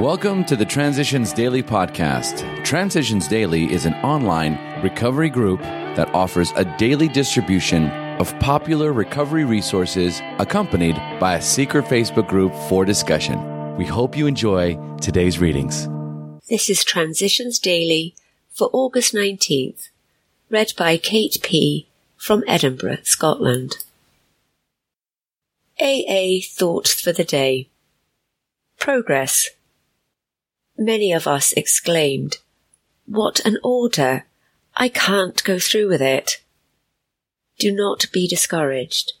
Welcome to the Transitions Daily podcast. Transitions Daily is an online recovery group that offers a daily distribution of popular recovery resources accompanied by a secret Facebook group for discussion. We hope you enjoy today's readings. This is Transitions Daily for August 19th, read by Kate P. from Edinburgh, Scotland. AA Thoughts for the Day Progress Many of us exclaimed, What an order! I can't go through with it. Do not be discouraged.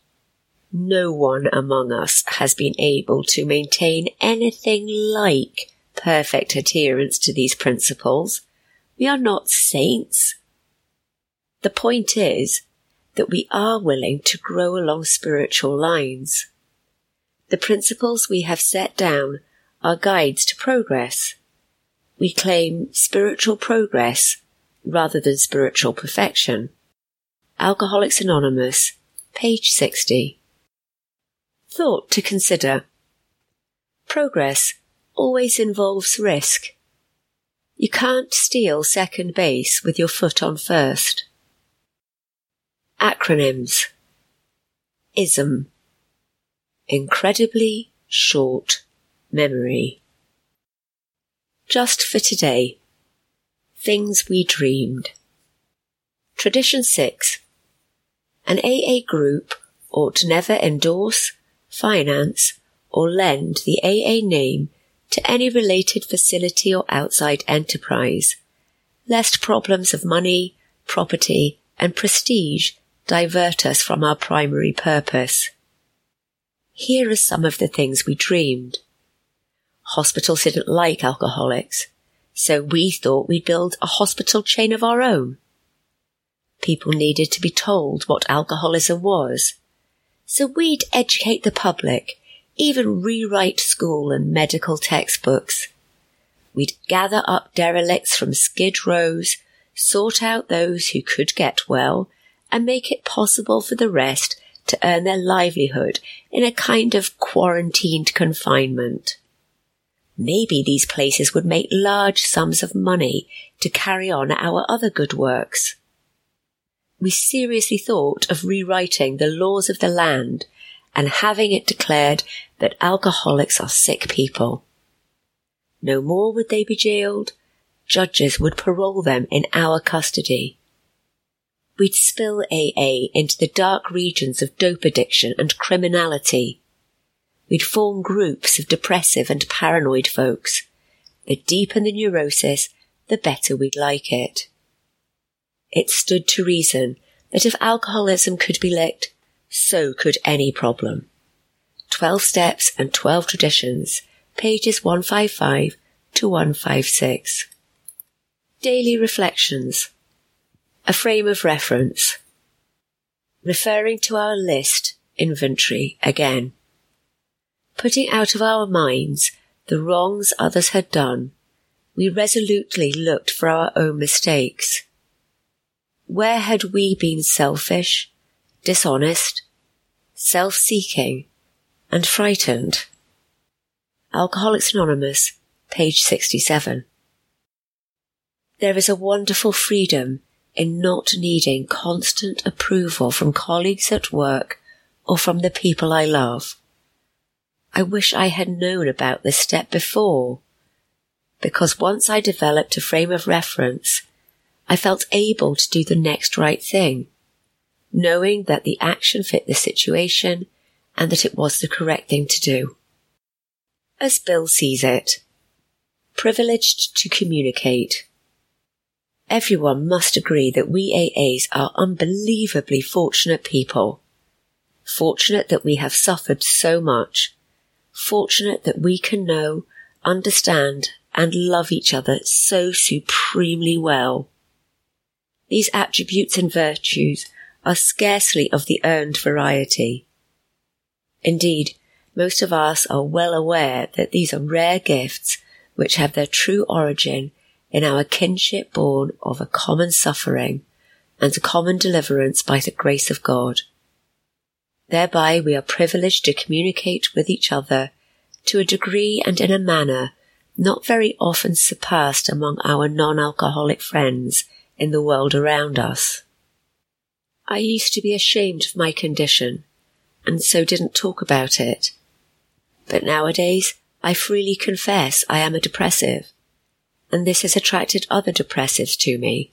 No one among us has been able to maintain anything like perfect adherence to these principles. We are not saints. The point is that we are willing to grow along spiritual lines. The principles we have set down are guides to progress we claim spiritual progress rather than spiritual perfection. Alcoholics Anonymous, page 60. Thought to consider. Progress always involves risk. You can't steal second base with your foot on first. Acronyms. ISM. Incredibly short memory. Just for today. Things we dreamed. Tradition 6. An AA group ought never endorse, finance, or lend the AA name to any related facility or outside enterprise, lest problems of money, property, and prestige divert us from our primary purpose. Here are some of the things we dreamed. Hospitals didn't like alcoholics, so we thought we'd build a hospital chain of our own. People needed to be told what alcoholism was, so we'd educate the public, even rewrite school and medical textbooks. We'd gather up derelicts from skid rows, sort out those who could get well, and make it possible for the rest to earn their livelihood in a kind of quarantined confinement. Maybe these places would make large sums of money to carry on our other good works. We seriously thought of rewriting the laws of the land and having it declared that alcoholics are sick people. No more would they be jailed, judges would parole them in our custody. We'd spill AA into the dark regions of dope addiction and criminality We'd form groups of depressive and paranoid folks. The deeper the neurosis, the better we'd like it. It stood to reason that if alcoholism could be licked, so could any problem. 12 Steps and 12 Traditions, pages 155 to 156. Daily Reflections. A frame of reference. Referring to our list, inventory, again putting out of our minds the wrongs others had done, we resolutely looked for our own mistakes. Where had we been selfish, dishonest, self-seeking, and frightened? Alcoholics Anonymous, page 67. There is a wonderful freedom in not needing constant approval from colleagues at work or from the people I love. I wish I had known about this step before. Because once I developed a frame of reference, I felt able to do the next right thing, knowing that the action fit the situation and that it was the correct thing to do. As Bill sees it, privileged to communicate. Everyone must agree that we AAs are unbelievably fortunate people. Fortunate that we have suffered so much fortunate that we can know, understand, and love each other so supremely well. These attributes and virtues are scarcely of the earned variety. Indeed, most of us are well aware that these are rare gifts which have their true origin in our kinship born of a common suffering and a common deliverance by the grace of God. Thereby we are privileged to communicate with each other to a degree and in a manner not very often surpassed among our non-alcoholic friends in the world around us. I used to be ashamed of my condition and so didn't talk about it. But nowadays I freely confess I am a depressive and this has attracted other depressives to me.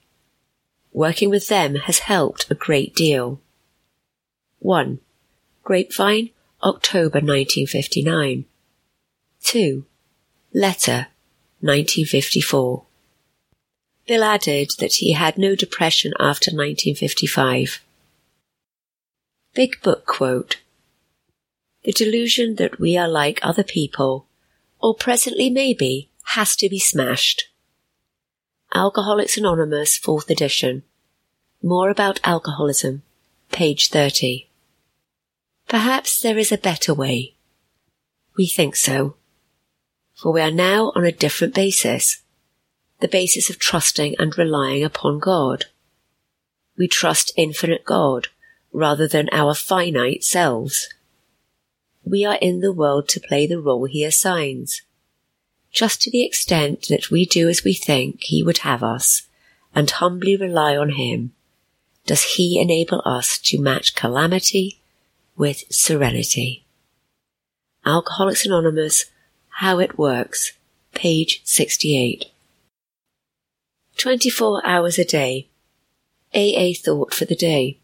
Working with them has helped a great deal. 1. Grapevine, October 1959. 2. Letter, 1954. Bill added that he had no depression after 1955. Big Book quote The delusion that we are like other people, or presently maybe, has to be smashed. Alcoholics Anonymous, 4th edition. More about alcoholism, page 30. Perhaps there is a better way. We think so. For we are now on a different basis. The basis of trusting and relying upon God. We trust infinite God rather than our finite selves. We are in the world to play the role he assigns just to the extent that we do as we think He would have us and humbly rely on Him, does He enable us to match calamity with serenity. Alcoholics Anonymous, How It Works, page 68. 24 hours a day. AA thought for the day.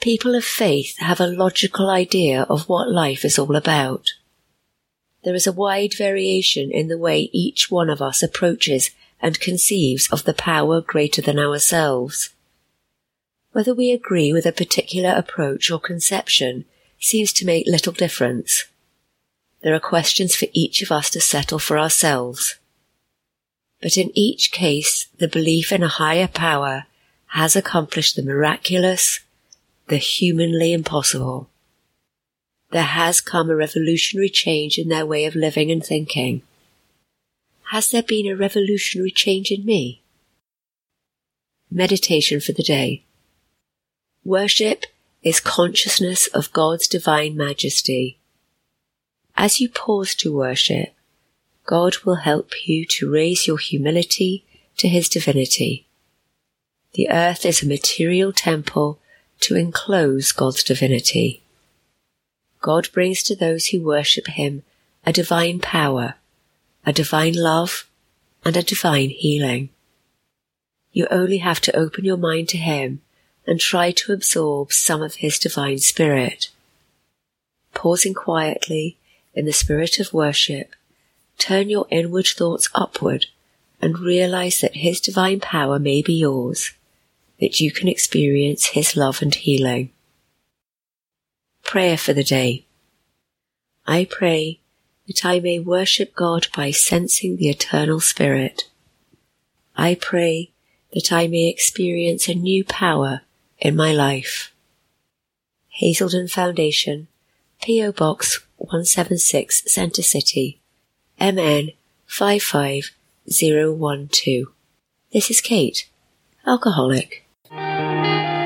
People of faith have a logical idea of what life is all about there is a wide variation in the way each one of us approaches and conceives of the power greater than ourselves. Whether we agree with a particular approach or conception seems to make little difference. There are questions for each of us to settle for ourselves. But in each case, the belief in a higher power has accomplished the miraculous, the humanly impossible there has come a revolutionary change in their way of living and thinking. Has there been a revolutionary change in me? Meditation for the day. Worship is consciousness of God's divine majesty. As you pause to worship, God will help you to raise your humility to his divinity. The earth is a material temple to enclose God's divinity. God brings to those who worship Him a divine power, a divine love, and a divine healing. You only have to open your mind to Him and try to absorb some of His divine spirit. Pausing quietly in the spirit of worship, turn your inward thoughts upward and realize that His divine power may be yours, that you can experience His love and healing. Prayer for the day. I pray that I may worship God by sensing the eternal Spirit. I pray that I may experience a new power in my life. Hazelden Foundation, P.O. Box 176, Center City, MN 55012. This is Kate, alcoholic.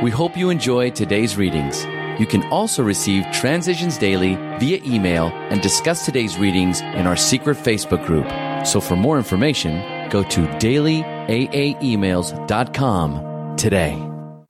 We hope you enjoyed today's readings. You can also receive Transitions Daily via email and discuss today's readings in our secret Facebook group. So for more information, go to dailyaaemails.com today.